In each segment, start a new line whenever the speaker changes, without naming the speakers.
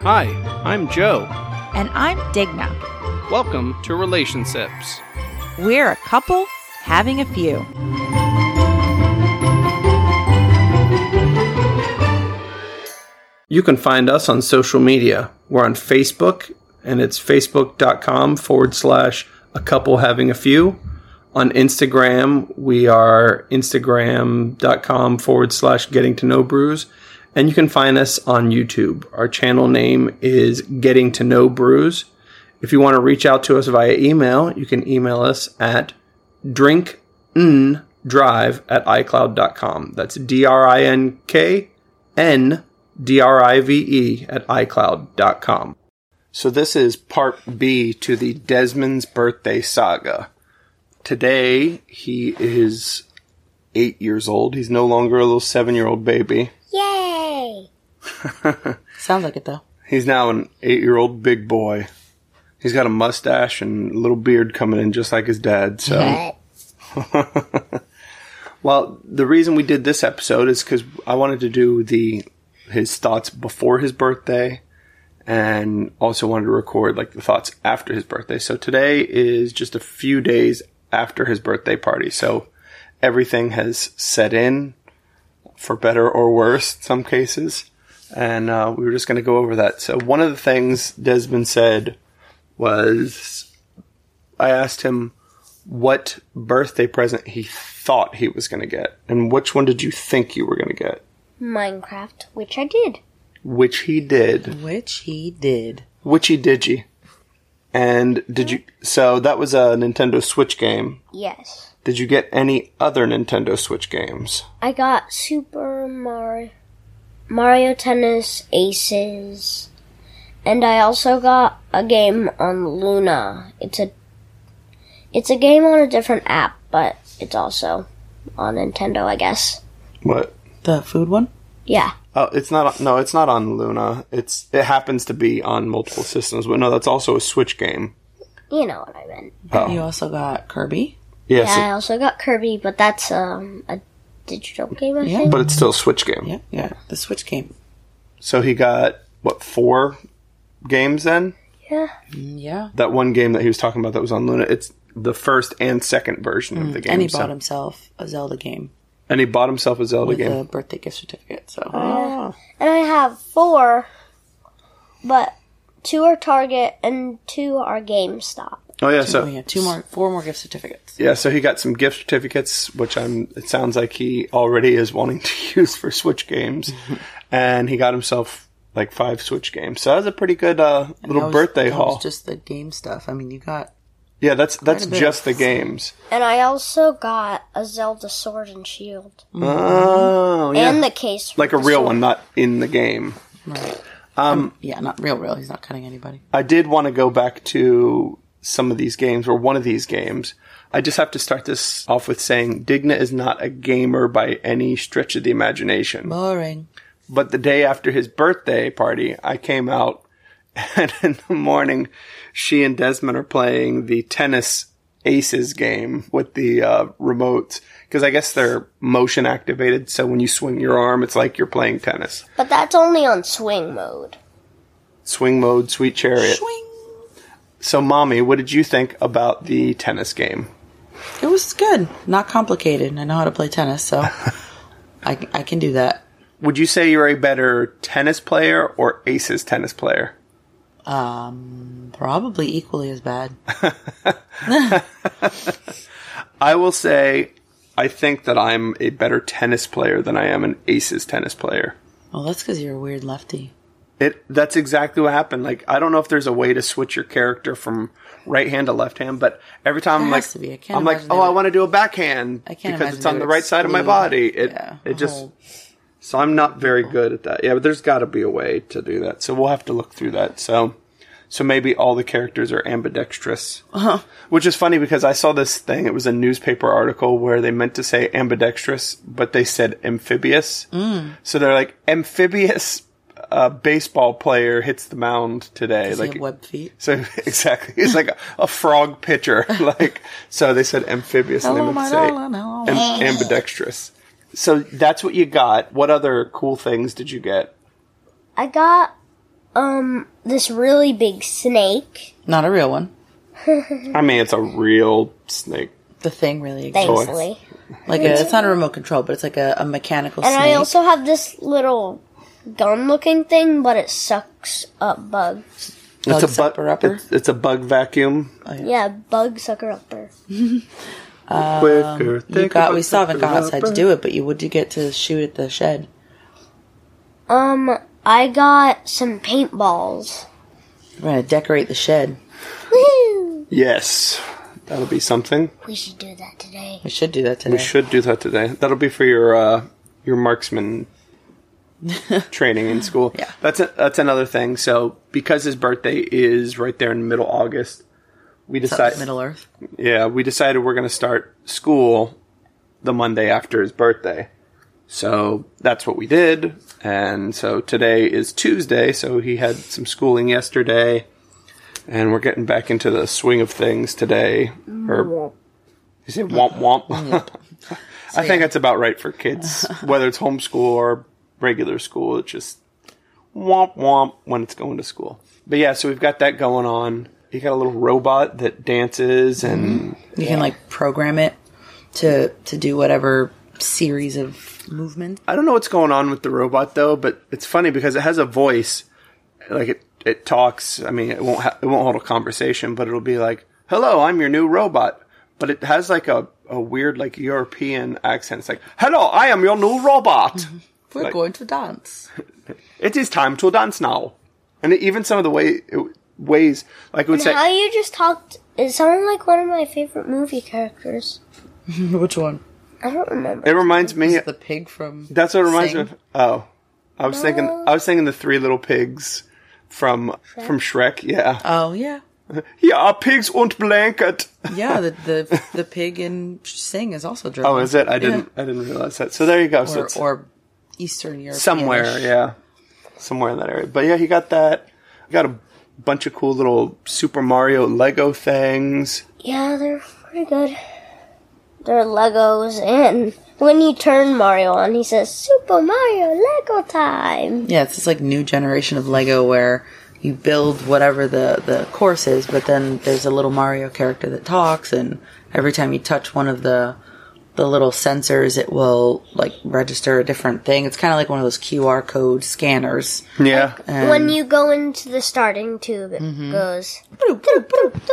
Hi, I'm Joe.
And I'm Digna.
Welcome to Relationships.
We're a couple having a few.
You can find us on social media. We're on Facebook, and it's facebook.com forward slash a couple having a few. On Instagram, we are instagram.com forward slash getting to know brews. And you can find us on YouTube. Our channel name is Getting to Know Brews. If you want to reach out to us via email, you can email us at drinkndrive at iCloud.com. That's D R I N K N D R I V E at iCloud.com. So, this is part B to the Desmond's birthday saga. Today, he is eight years old. He's no longer a little seven year old baby.
Yay!
Sounds like it though.
He's now an eight year old big boy. He's got a mustache and a little beard coming in just like his dad. So, well, the reason we did this episode is because I wanted to do the his thoughts before his birthday, and also wanted to record like the thoughts after his birthday. So today is just a few days after his birthday party. So everything has set in, for better or worse, in some cases. And uh, we were just going to go over that. So one of the things Desmond said was, I asked him what birthday present he thought he was going to get, and which one did you think you were going to get?
Minecraft, which I did.
Which he did.
Which he did.
Which he did you? And did you? So that was a Nintendo Switch game.
Yes.
Did you get any other Nintendo Switch games?
I got Super Mario, Mario Tennis Aces, and I also got a game on Luna. It's a it's a game on a different app, but it's also on Nintendo, I guess.
What?
The food one?
Yeah.
Oh, it's not. No, it's not on Luna. It's it happens to be on multiple systems, but no, that's also a Switch game.
You know what I meant.
Oh.
You also got Kirby.
Yes,
Yeah, I also got Kirby, but that's um a digital game, I
Yeah.
think.
but it's still a Switch game.
Yeah, yeah. The Switch game.
So he got what four games then?
Yeah.
Mm, Yeah.
That one game that he was talking about that was on Luna. It's the first and second version of the game.
Mm, and he
so-
bought himself a Zelda game
and he bought himself a Zelda
with
game.
a birthday gift certificate. So
Ah.
And I have four, but two are Target and two are GameStop.
Oh yeah, so
yeah, two more, four more gift certificates.
yeah, so he got some gift certificates, which I'm. It sounds like he already is wanting to use for Switch games, and he got himself like five Switch games. So that was a pretty good uh,
That
little
was-
birthday
that
haul.
Was just the game stuff. I mean, you got
yeah, that's that's just the games.
And I also got a Zelda Sword and Shield.
Oh yeah,
And the case.
like a
the
real
sword.
one, not in the game.
right. Um, yeah, not real, real. He's not cutting anybody.
I did want to go back to some of these games or one of these games. I just have to start this off with saying Digna is not a gamer by any stretch of the imagination.
Boring.
But the day after his birthday party, I came out and in the morning, she and Desmond are playing the tennis aces game with the uh, remotes because I guess they're motion activated. So when you swing your arm, it's like you're playing tennis.
But that's only on swing mode.
Swing mode, sweet chariot.
Swing.
So, mommy, what did you think about the tennis game?
It was good. Not complicated. I know how to play tennis, so I, I can do that.
Would you say you're a better tennis player or aces tennis player?
Um, probably equally as bad.
I will say I think that I'm a better tennis player than I am an aces tennis player.
Well, that's because you're a weird lefty.
It that's exactly what happened. Like I don't know if there's a way to switch your character from right hand to left hand, but every time I'm like
be. I
I'm like, oh, I want to do a backhand
I can't
because it's on the right side of my body. It
yeah,
it just
whole-
so I'm not very good at that. Yeah, but there's got to be a way to do that. So we'll have to look through that. So so maybe all the characters are ambidextrous.
Uh-huh.
Which is funny because I saw this thing. It was a newspaper article where they meant to say ambidextrous, but they said amphibious.
Mm.
So they're like amphibious a baseball player hits the mound today.
Does
like
webbed feet?
so exactly, he's like a, a frog pitcher. like so, they said amphibious, and they
Hello,
meant
my
to say am- ambidextrous. So that's what you got. What other cool things did you get?
I got um this really big snake.
Not a real one.
I mean, it's a real snake.
The thing really exists.
Thanks, Lee.
Like a, it's not a remote control, but it's like a, a mechanical snake.
And
snake.
I also have this little gun-looking thing, but it sucks up bugs.
Bug
it's a bug.
sucker upper?
It's, it's a bug vacuum.
Yeah, bug sucker upper.
Quicker,
you
thicker,
got. We still haven't gone outside to do it, but you would you get to shoot at the shed?
Um, I got some paintballs.
We're gonna decorate the shed.
Woo!
Yes, that'll be something.
We should do that today.
We should do that today.
We should do that today. That'll be for your uh, your marksman training in school.
Yeah.
that's a, that's another thing. So because his birthday is right there in middle August, we decided.
Middle Earth.
Yeah, we decided we're going to start school the Monday after his birthday. So that's what we did. And so today is Tuesday, so he had some schooling yesterday. And we're getting back into the swing of things today. Or you say womp womp? I think that's about right for kids, whether it's homeschool or regular school. It's just womp womp when it's going to school. But yeah, so we've got that going on. You got a little robot that dances and mm-hmm.
You can like program it to to do whatever series of movement.
I don't know what's going on with the robot though, but it's funny because it has a voice, like it it talks. I mean, it won't ha- it won't hold a conversation, but it'll be like, "Hello, I'm your new robot," but it has like a a weird like European accent. It's like, "Hello, I am your new robot.
We're
Like-
going to dance.
it is time to dance now." And even some of the way it, ways, like it would say,
How you just talked, it sounded like one of my favorite movie characters.
Which one?
I don't remember.
it reminds me.
The pig from.
That's what it reminds
Sing?
me of. Oh, I was thinking. Oh. I was thinking the Three Little Pigs from from Shrek. Yeah,
Oh yeah,
yeah, pigs und blanket.
yeah. The the the pig in Sing is also German.
Oh, is it? I didn't. I didn't realize that. So there you go. so
Or,
it's
or Eastern Europe.
somewhere, yeah, somewhere in that area. But yeah, he got that. He got a bunch of cool little Super Mario Lego things.
Yeah, they're pretty good. They're Legos, and when you turn Mario on, he says, Super Mario Lego time!
Yeah, it's this like new generation of Lego where you build whatever the the course is, but then there's a little Mario character that talks, and every time you touch one of the the little sensors, it will like register a different thing. It's kind of like one of those QR code scanners.
Yeah,
And
when you go into the starting tube, it
Mm-hmm.
goes.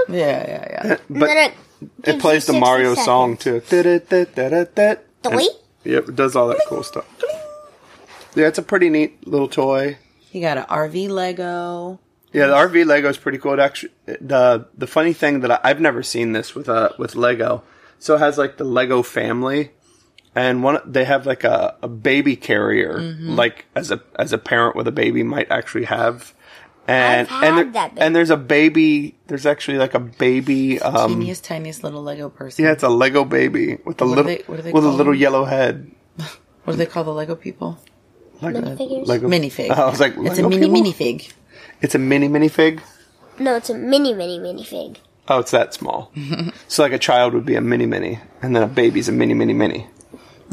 yeah, yeah, yeah.
and
but
then it,
it
gives
plays
you
the
60
Mario
seconds.
song too. Da-da-da-da-da-da.
Doink.
Yep, it does all that cool stuff. Yeah, it's a pretty neat little toy.
You got an RV Lego.
Yeah, the RV Lego is pretty cool. It actually, the the funny thing that I, I've never seen this with uh with Lego. So it has like the Lego family, and one they have like a, a baby carrier,
Mm-hmm.
like as a as a parent with a baby might actually have. And
I've
and there-
that baby.
and there's a baby. There's actually like a baby. Um,
Teeniest, tiniest little Lego person.
yeah, it's a Lego baby with a
What do
little
they- what do they
with a little
them?
yellow head.
What do they call the Lego people?
Like
Minifigures?
Lego
Minifig.
I was like,
it's a
Lego
mini
people?
minifig.
It's a mini minifig.
No, it's a mini, mini, mini fig.
Oh, it's that small. so like a child would be a mini mini, and then a baby's a mini mini mini.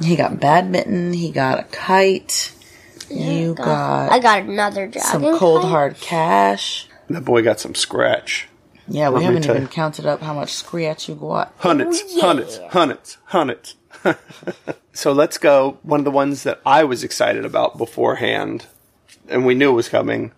He got badminton. He got a kite. You got
I got another dragon.
some cold
kite.
hard cash.
That boy got some scratch.
Yeah, we
Let me
haven't
tell
even
you.
counted up how much scratch you got.
Hundreds, oh,
yeah.
hundreds, hundreds, hundreds. so let's go. One of the ones that I was excited about beforehand, and we knew it was coming,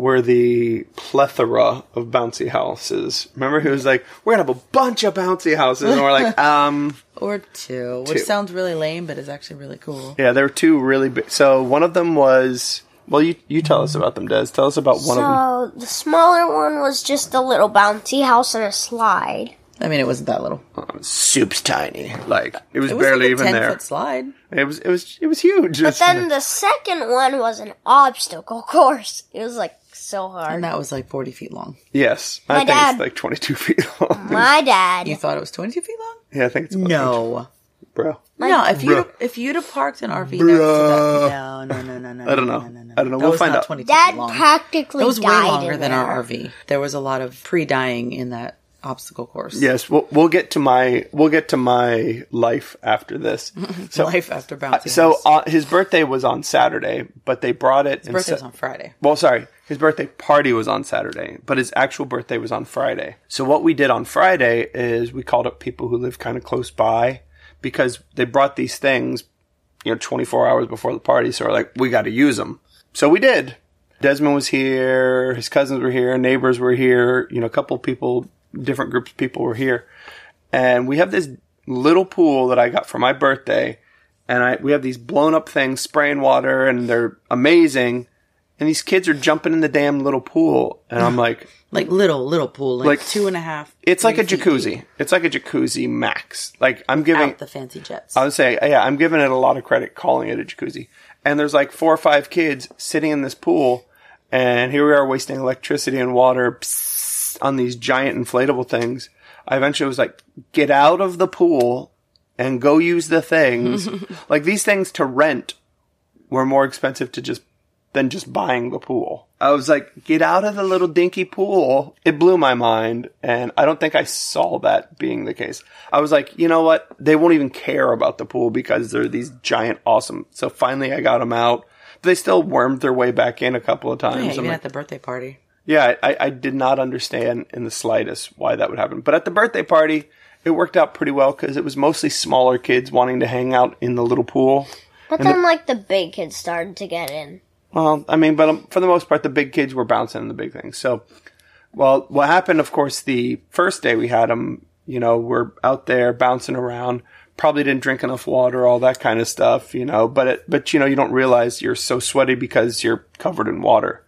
were the plethora of bouncy houses. Remember, he was like, "We're gonna have a bunch of bouncy houses," and we're like, "Um,
Or two, which
Two.
sounds really lame, but is actually really cool.
yeah." There were two really big. So one of them was. Well, you you tell us about them, Des. Tell us about one of them.
So the smaller one was just a little bouncy house and a slide.
I mean, it wasn't that little.
Soup's tiny. Like it was
It was
barely
like a
even
ten
there.
foot slide.
It was it was it was huge.
But then the second one was an obstacle course. It was like so hard.
And that was like 40 feet long.
yes, I
My
think
dad-
it's like twenty two feet long.
My dad,
You thought it was 22 feet long?
yeah, I think it's about
No.
bro.
no, if you
Bruh.
if you'd have parked an RV next to that, no, no, no, no, no.
I don't know.
No, no, no,
I don't know.
That
We'll
was
find
not
out.
22
Dad
feet long.
practically
That was way
died
longer
in
than
there.
our RV. There was a lot of pre-dying in that obstacle course.
Yes, we'll, we'll get to my we'll get to my life after this. So
Life after bouncy.
so
house.
uh, his birthday was on Saturday, but they brought it.
His birthday was on Friday.
Well, sorry, his birthday party was on Saturday, but his actual birthday was on Friday. So what we did on Friday is we called up people who live kind of close by because they brought these things, you know, 24 hours before the party. So we're like, we got to use them. So we did. Desmond was here, his cousins were here, neighbors were here, you know, a couple people, different groups of people were here. And we have this little pool that I got for my birthday. And I, we have these blown up things spraying water and they're amazing. And these kids are jumping in the damn little pool. And I'm like,
Like little, little pool, like,
Like,
two and a half.
it's like a
feet
jacuzzi. It's like a jacuzzi max. Like I'm giving,
Out the fancy jets.
I would say, yeah, I'm giving it a lot of credit calling it a jacuzzi. And there's like four or five kids sitting in this pool, and here we are wasting electricity and water on these giant inflatable things. I eventually was like, get out of the pool and go use the things. like these things to rent were more expensive to just than just buying the pool. I was like, get out of the little dinky pool. It blew my mind. And I don't think I saw that being the case. I was like, you know what? They won't even care about the pool because they're these giant awesome. So finally I got them out. They still wormed their way back in a couple of times.
yeah,
I'm
even
like,
at the birthday party.
yeah, I, I did not understand in the slightest why that would happen. But at the birthday party, it worked out pretty well because it was mostly smaller kids wanting to hang out in the little pool.
But then, like, the big kids started to get in.
Well, I mean, but um, for the most part, the big kids were bouncing in the big things. So, well, what happened, of course, the first day we had them, you know, we're out there bouncing around. Probably didn't drink enough water, all that kind of stuff, you know. But it, but you know, you don't realize you're so sweaty because you're covered in water.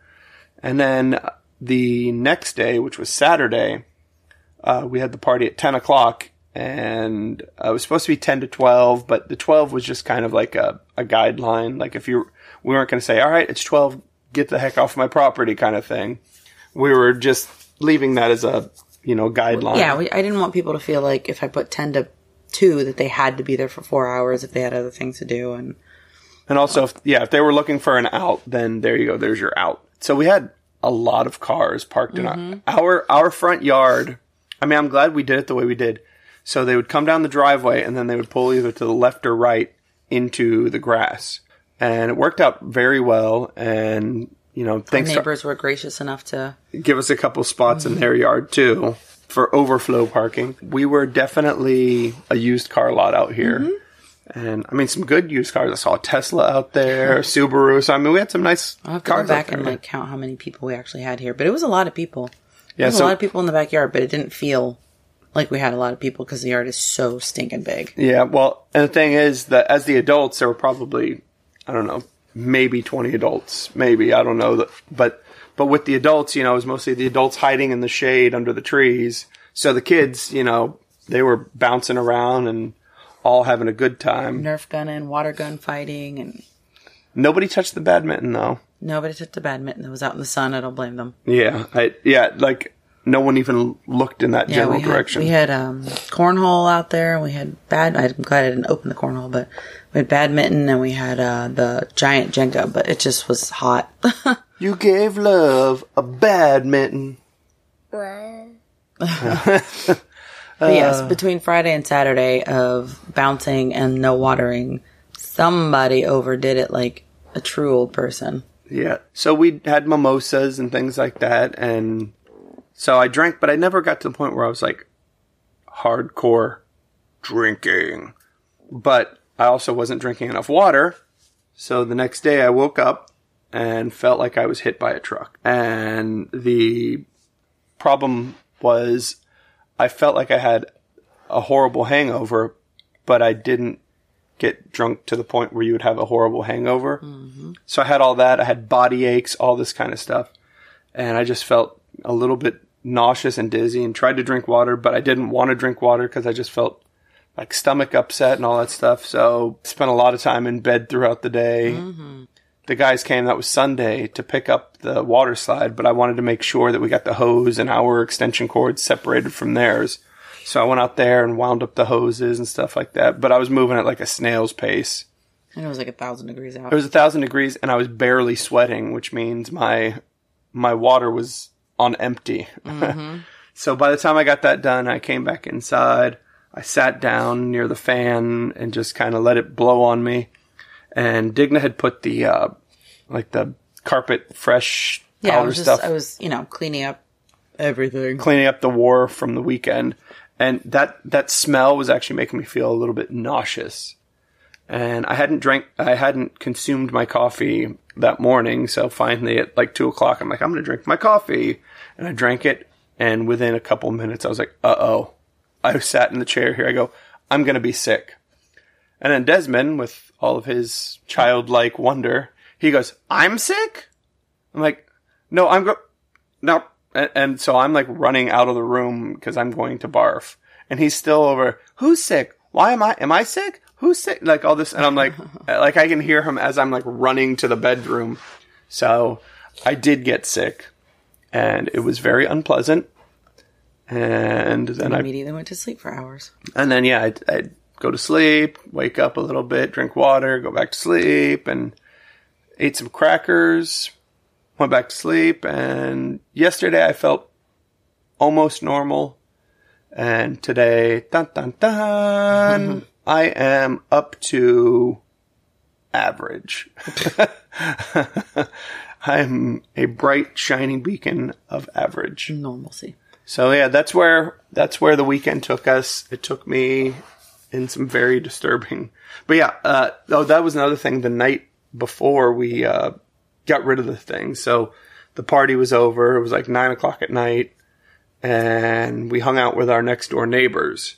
And then the next day, which was Saturday, uh, we had the party at 10 o'clock and uh, it was supposed to be 10 to 12, but the 12 was just kind of like a, a guideline. Like if you, we weren't going to say, all right, it's 12, get the heck off my property kind of thing. We were just leaving that as a, you know, guideline.
Yeah, we, I didn't want people to feel like if I put 10 to 2 that they had to be there for four hours if they had other things to do. And
And also, if, yeah, if they were looking for an out, then there you go. There's your out. So we had a lot of cars parked in our, mm-hmm. our our front yard. I mean, I'm glad we did it the way we did. So they would come down the driveway and then they would pull either to the left or right into the grass, and it worked out very well. And you know,
our
thanks to
neighbors were gracious enough to.
give us a couple spots in their yard too for overflow parking. We were definitely a used car lot out here. Mm-hmm. And I mean, some good used cars. I saw a Tesla out there, Subaru. So I mean, we had some nice
I'll have to
cars
go back and like count how many people we actually had here. But it was a lot of people.
yeah,
There was
so
a lot of people in the backyard, but it didn't feel like we had a lot of people because the yard is so stinking big.
yeah. Well, and the thing is that as the adults, there were probably I don't know, maybe twenty adults, maybe I don't know, but but with the adults, you know, it was mostly the adults hiding in the shade under the trees. So the kids, you know, they were bouncing around and all having a good time.
Nerf gunning, water gun fighting, and
Nobody touched the badminton though.
nobody took the badminton that was out in the sun. I don't blame them.
Yeah, I yeah, like no one even looked in that
Yeah,
general
we had,
direction.
We had um, cornhole out there. We had bad. I'm glad I didn't open the cornhole, but we had badminton and we had uh, the giant Jenga. But it just was hot.
you gave love a badminton.
What?
But yes, between Friday and Saturday of bouncing and no watering, somebody overdid it like a true old person.
Yeah. So we had mimosas and things like that, and so I drank, but I never got to the point where I was like hardcore drinking. But I also wasn't drinking enough water, so the next day I woke up and felt like I was hit by a truck, and the problem was I felt like I had a horrible hangover, but I didn't get drunk to the point where you would have a horrible hangover. Mm-hmm. So I had all that. I had body aches, all this kind of stuff. And I just felt a little bit nauseous and dizzy and tried to drink water, but I didn't want to drink water because I just felt like stomach upset and all that stuff. So spent a lot of time in bed throughout the day. Mm-hmm. The guys came, that was Sunday, to pick up the water slide, but I wanted to make sure that we got the hose and our extension cords separated from theirs. So I went out there and wound up the hoses and stuff like that. But I was moving at like a snail's pace.
And it was like a thousand degrees out.
It was a thousand degrees and I was barely sweating, which means my my water was on empty. so by the time I got that done, I came back inside. I sat down near the fan and just kind of let it blow on me. And Digna had put the uh, like the carpet fresh
yeah, I was just,
stuff
I was, you know, cleaning up everything.
cleaning up the war from the weekend, and that that smell was actually making me feel a little bit nauseous. And I hadn't drank, I hadn't consumed my coffee that morning, so finally at like two o'clock, I'm like, I'm gonna drink my coffee, and I drank it, and within a couple minutes, I was like, uh oh. I sat in the chair here. I go, I'm gonna be sick. And then Desmond, with all of his childlike wonder, he goes, I'm sick. I'm like, no, I'm go, no. And, and so I'm like running out of the room because I'm going to barf. And he's still over, who's sick? Why am I, am I sick? Who's sick? Like all this. And I'm like, like I can hear him as I'm like running to the bedroom. So I did get sick and it was very unpleasant. And then
I
I
immediately went to sleep for hours.
and then yeah, I'd, I'd go to sleep, wake up a little bit, drink water, go back to sleep, and ate some crackers, went back to sleep. And yesterday I felt almost normal, and today, dun dun dun, I am up to average. I'm a bright, shining beacon of average.
Normalcy.
So yeah, that's where that's where the weekend took us. It took me in some very disturbing. But yeah, uh, oh, that was another thing. The night before we uh, got rid of the thing, so the party was over. It was like nine o'clock at night, and we hung out with our next door neighbors.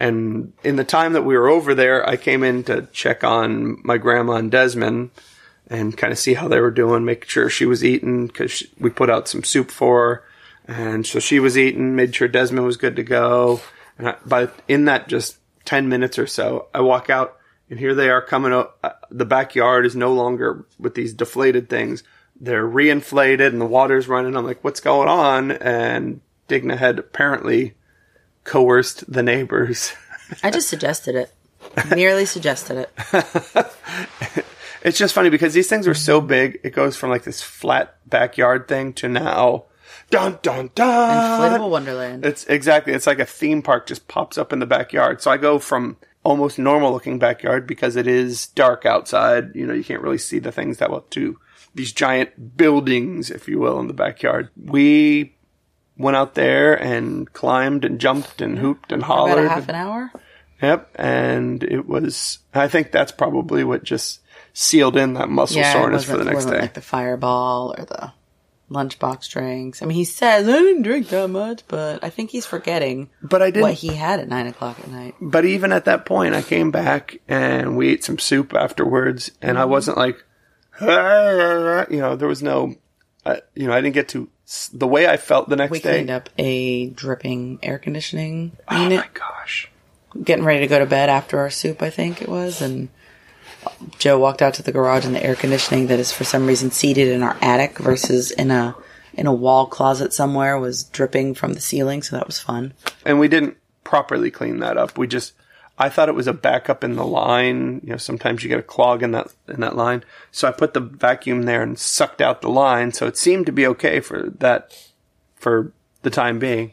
And in the time that we were over there, I came in to check on my grandma and Desmond and kind of see how they were doing, make sure she was eating because we put out some soup for her. And so she was eating, made sure Desmond was good to go. And I, in that just 10 minutes or so, I walk out and here they are coming up. Uh, the backyard is no longer with these deflated things. They're reinflated and the water's running. I'm like, what's going on? And Digna had apparently coerced the neighbors.
I just suggested it. Merely suggested it.
It's just funny because these things are so big. It goes from like this flat backyard thing to now, dun dun dun.
Inflatable Wonderland.
It's exactly. It's like a theme park just pops up in the backyard. So I go from almost normal looking backyard because it is dark outside. You know, you can't really see the things that well to these giant buildings, if you will, in the backyard. We went out there and climbed and jumped and hooped and
About
hollered.
a half an hour.
Yep, and it was. I think that's probably what just sealed in that muscle
Yeah,
soreness for the next day.
like the fireball or the lunchbox drinks. I mean, he says I didn't drink that much, but I think he's forgetting
but I didn't.
what he had at nine o'clock at night.
but even at that point, I came back and we ate some soup afterwards, and I wasn't like, you know, there was no, uh, you know, I didn't get to the way I felt the next
We
day.
We cleaned up a dripping air conditioning
Oh
unit,
my gosh!
getting ready to go to bed after our soup, I think it was, and Joe walked out to the garage and the air conditioning that is for some reason seated in our attic versus in a in a wall closet somewhere was dripping from the ceiling, so that was fun.
And we didn't properly clean that up. We just, I thought it was a backup in the line. You know, sometimes you get a clog in that in that line. So I put the vacuum there and sucked out the line. So it seemed to be okay for that for the time being.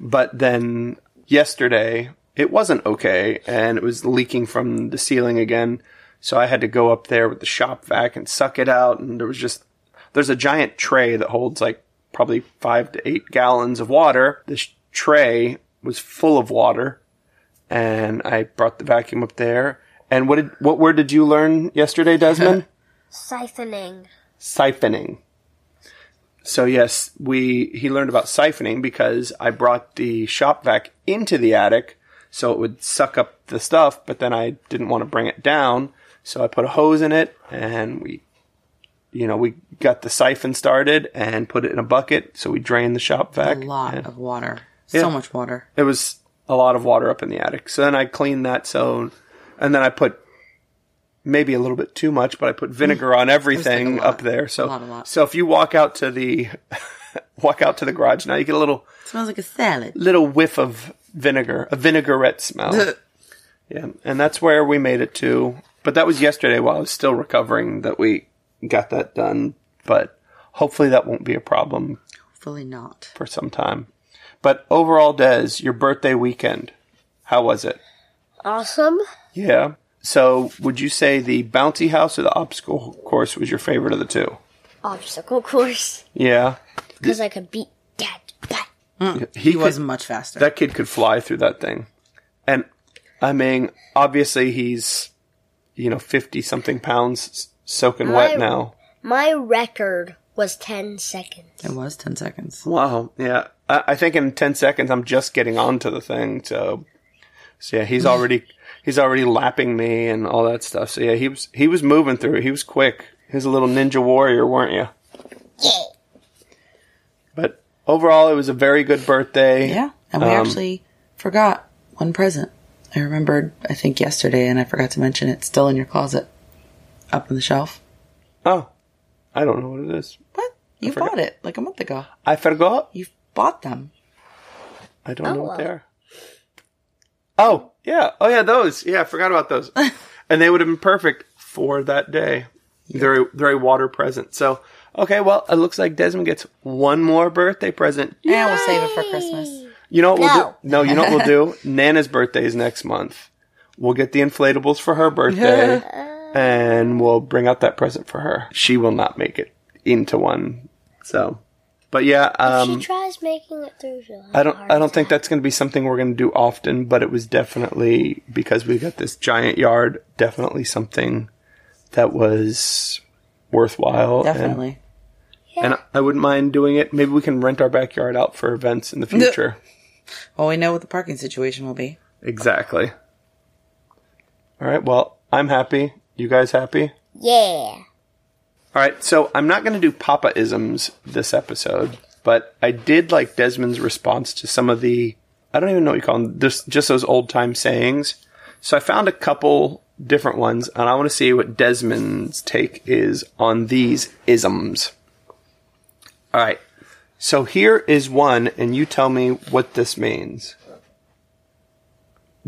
But then yesterday it wasn't okay, and it was leaking from the ceiling again. So I had to go up there with the shop vac and suck it out, and there was just there's a giant tray that holds like probably five to eight gallons of water. This tray was full of water, and I brought the vacuum up there. And what did what word did you learn yesterday, Desmond?
Siphoning.
siphoning. So yes, we he learned about siphoning because I brought the shop vac into the attic so it would suck up the stuff, but then I didn't want to bring it down, so I put a hose in it and we you know, we got the siphon started and put it in a bucket, so we drained the shop vac.
A lot
and
of water,
Yeah.
so much water.
it was a lot of water up in the attic. So then I cleaned that zone, and then I put maybe a little bit too much, but I put vinegar on everything up there. So
A lot, a lot.
so if you walk out to the walk out to the garage now, you get a little
It smells like a salad.
little whiff of vinegar, a vinaigrette smell. yeah, and that's where we made it to. But that was yesterday while I was still recovering that we got that done. But hopefully that won't be a problem
Hopefully not.
for some time. But overall, Des, your birthday weekend, how was it?
Awesome.
Yeah. So would you say the bouncy house or the obstacle course was your favorite of the two?
Obstacle course.
Yeah.
Because I could beat Dad's butt. Hmm.
He,
He
could-
wasn't much faster.
that kid could fly through that thing. And I mean, obviously he's, you know, 50 something pounds s- soaking wet now.
My record was 10 seconds.
it was 10 seconds.
Wow. Yeah. I, I think in 10 seconds I'm just getting onto the thing. So, so yeah, he's already, he's already lapping me and all that stuff. So yeah, he was, he was moving through. He was quick. He was a little ninja warrior, weren't you?
Yeah.
But overall, it was a very good birthday.
Yeah. And we
Um,
actually forgot one present. I remembered, I think, yesterday, and I forgot to mention it. Still in your closet. Up on the shelf.
Oh, I don't know what it is.
What? You bought it like a month ago.
I forgot.
You bought them.
I don't know oh,
what
they are. Oh, yeah. Oh, yeah, those. Yeah, I forgot about those. and they would have been perfect for that day. They're, a- they're a water present. So, okay, well, it looks like Desmond gets one more birthday present.
And we'll save it for Christmas.
You know what we'll
No.
do? No, you know what we'll do? Nana's birthday is next month. We'll get the inflatables for her birthday and we'll bring out that present for her. She will not make it into one. So, but yeah, um,
she tries making it through. she'll have
I
a
don't.
heart
I don't think that's going to be something we're going to do often, but it was definitely because we got this giant yard. Definitely something that was worthwhile. and-
Definitely.
And, I wouldn't mind doing it. Maybe we can rent our backyard out for events in the future.
Well, we know what the parking situation will be.
exactly. All right. Well, I'm happy. You guys happy?
Yeah.
All right, so I'm not going to do Papa isms this episode, but I did like Desmond's response to some of the I don't even know what you call them, just just those old time sayings. So I found a couple different ones, and I want to see what Desmond's take is on these isms. All right, so here is one, and you tell me what this means.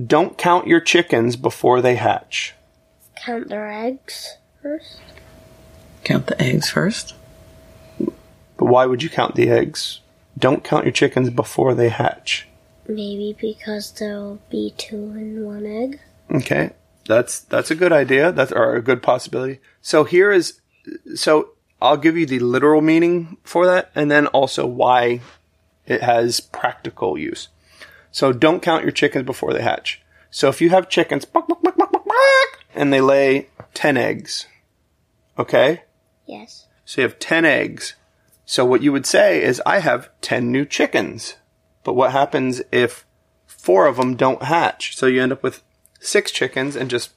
Don't count your chickens before they hatch.
Count their eggs first.
Count the eggs first.
But why would you count the eggs? Don't count your chickens before they hatch.
Maybe because there'll be two in one egg.
Okay, that's that's a good idea. That's or a good possibility. So here is, so I'll give you the literal meaning for that, and then also why it has practical use. So don't count your chickens before they hatch. So if you have chickens, and they lay ten eggs, okay,
Yes.
so you have 10 eggs. So what you would say is, I have 10 new chickens. But what happens if four of them don't hatch? So you end up with six chickens and just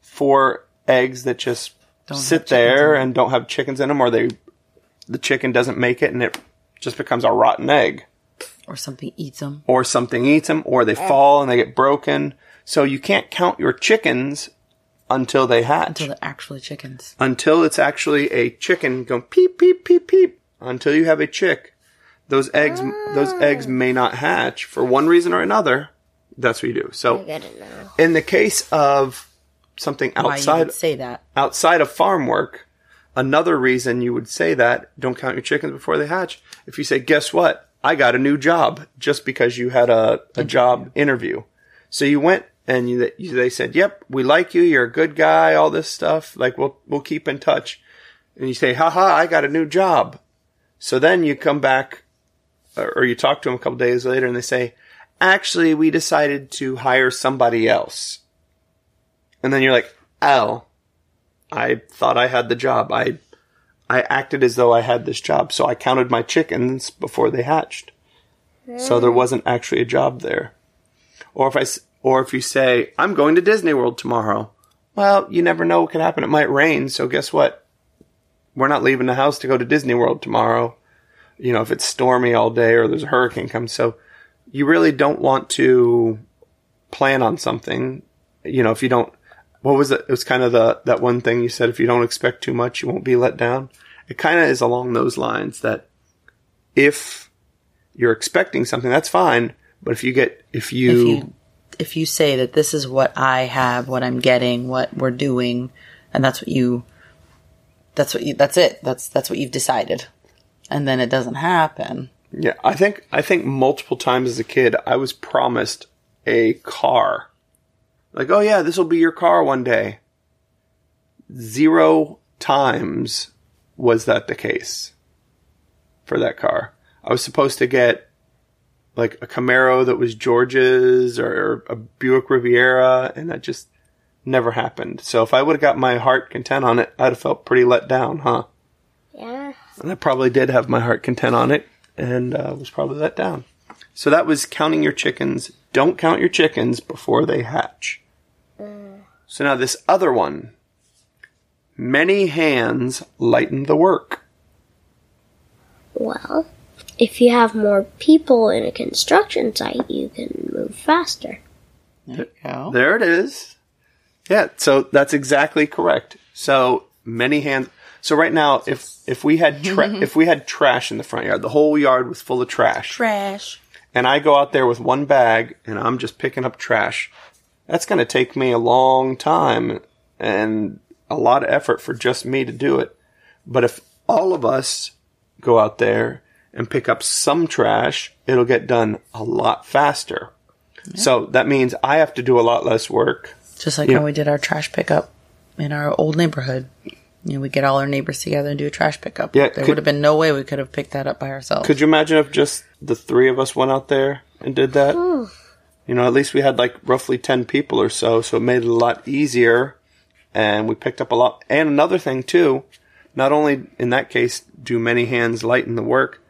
four eggs that just
Don't
sit
have chickens in
there and don't have chickens in them, or they, the chicken doesn't make it and it just becomes a rotten egg.
Or something eats them.
Or something eats them, or they fall and they get broken. So you can't count your chickens until they hatch.
Until they're actually chickens.
until it's actually a chicken going peep peep peep peep. Until you have a chick. Those eggs those ah. eggs may not hatch for one reason or another. That's what you do.
I
so
get it now.
in the case of something
Why you
outside
would say that.
outside of farm work another reason you would say that don't count your chickens before they hatch if you say guess what? I got a new job just because you had a, a job interview. So you went and you, you, they said yep we like you you're a good guy all this stuff like we'll we'll keep in touch and you say haha i got a new job so then you come back or or you talk to them a couple days later and they say actually we decided to hire somebody else and then you're like oh I thought I had the job. I I acted as though I had this job, so I counted my chickens before they hatched. So there wasn't actually a job there. Or if I or if you say I'm going to Disney World tomorrow, well, you never know what could happen. It might rain, so guess what? We're not leaving the house to go to Disney World tomorrow. You know, if it's stormy all day or there's a hurricane coming. so you really don't want to plan on something. You know, if you don't what was it? It was kind of the that one thing you said. If you don't expect too much, you won't be let down. It kind of is along those lines. That if you're expecting something, that's fine, But if you get if you,
if you if you say that this is what I have, what I'm getting, what we're doing, and that's what you that's what you that's it. That's that's what you've decided. And then it doesn't happen.
yeah, I think I think multiple times as a kid I was promised a car. Like, oh yeah, this will be your car one day. Zero times was that the case for that car. I was supposed to get like a Camaro that was George's or a Buick Riviera, and that just never happened. So if I would have got my heart content on it, I'd have felt pretty let down, huh?
Yeah.
And I probably did have my heart content on it and uh, was probably let down. So that was counting your chickens. Don't count your chickens before they hatch. So now this other one. Many hands lighten the work.
Well, if you have more people in a construction site, you can move faster.
There.
There it is. Yeah, so that's exactly correct. So many hands. So right now, if if we had tra- if we had trash in the front yard, the whole yard was full of trash,
Trash.
and I go out there with one bag and I'm just picking up trash, that's going to take me a long time and a lot of effort for just me to do it. But if all of us go out there and pick up some trash, it'll get done a lot faster. So that means I have to do a lot less work.
Just like
Yeah.
when we did our trash pickup in our old neighborhood. You know, we get all our neighbors together and do a trash pickup.
Yeah,
there
could-
would have been no way we could have picked that up by ourselves.
Could you imagine if just the three of us went out there and did that? You know, at least we had like roughly 10 people or so, so it made it a lot easier and we picked up a lot. And another thing too, not only in that case do many hands lighten the work,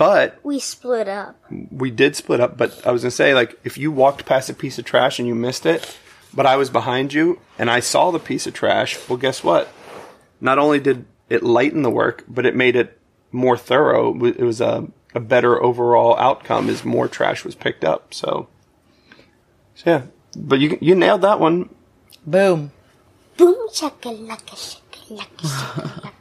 but
We split up.
we did split up, but I was gonna say, like, if you walked past a piece of trash and you missed it, but I was behind you and I saw the piece of trash, well, guess what? Not only did it lighten the work, but it made it more thorough. It was a, a better overall outcome as more trash was picked up. So, so yeah, but you you nailed that one.
Boom.
Boom shakalaka shakalaka shakalaka.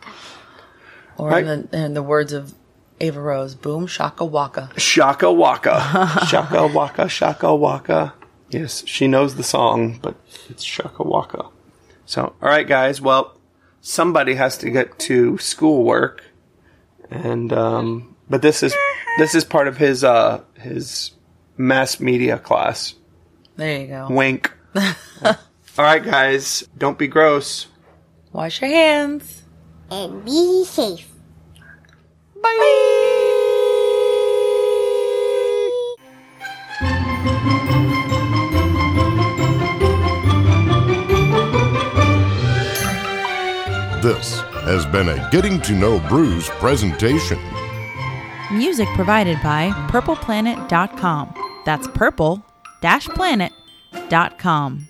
Or
Right.
in, the, in the words of Ava Rose, boom, shaka waka.
Shaka waka, shaka waka, shaka waka. Yes, she knows the song, but it's shaka waka. So, all right, guys. Well, somebody has to get to schoolwork, and um, but this is this is part of his uh his mass media class.
There you go.
Wink. all right, guys. Don't be gross.
Wash your hands.
And be safe.
This has been a Getting to Know Brews presentation.
Music provided by purpleplanet.com. That's purple-planet.com.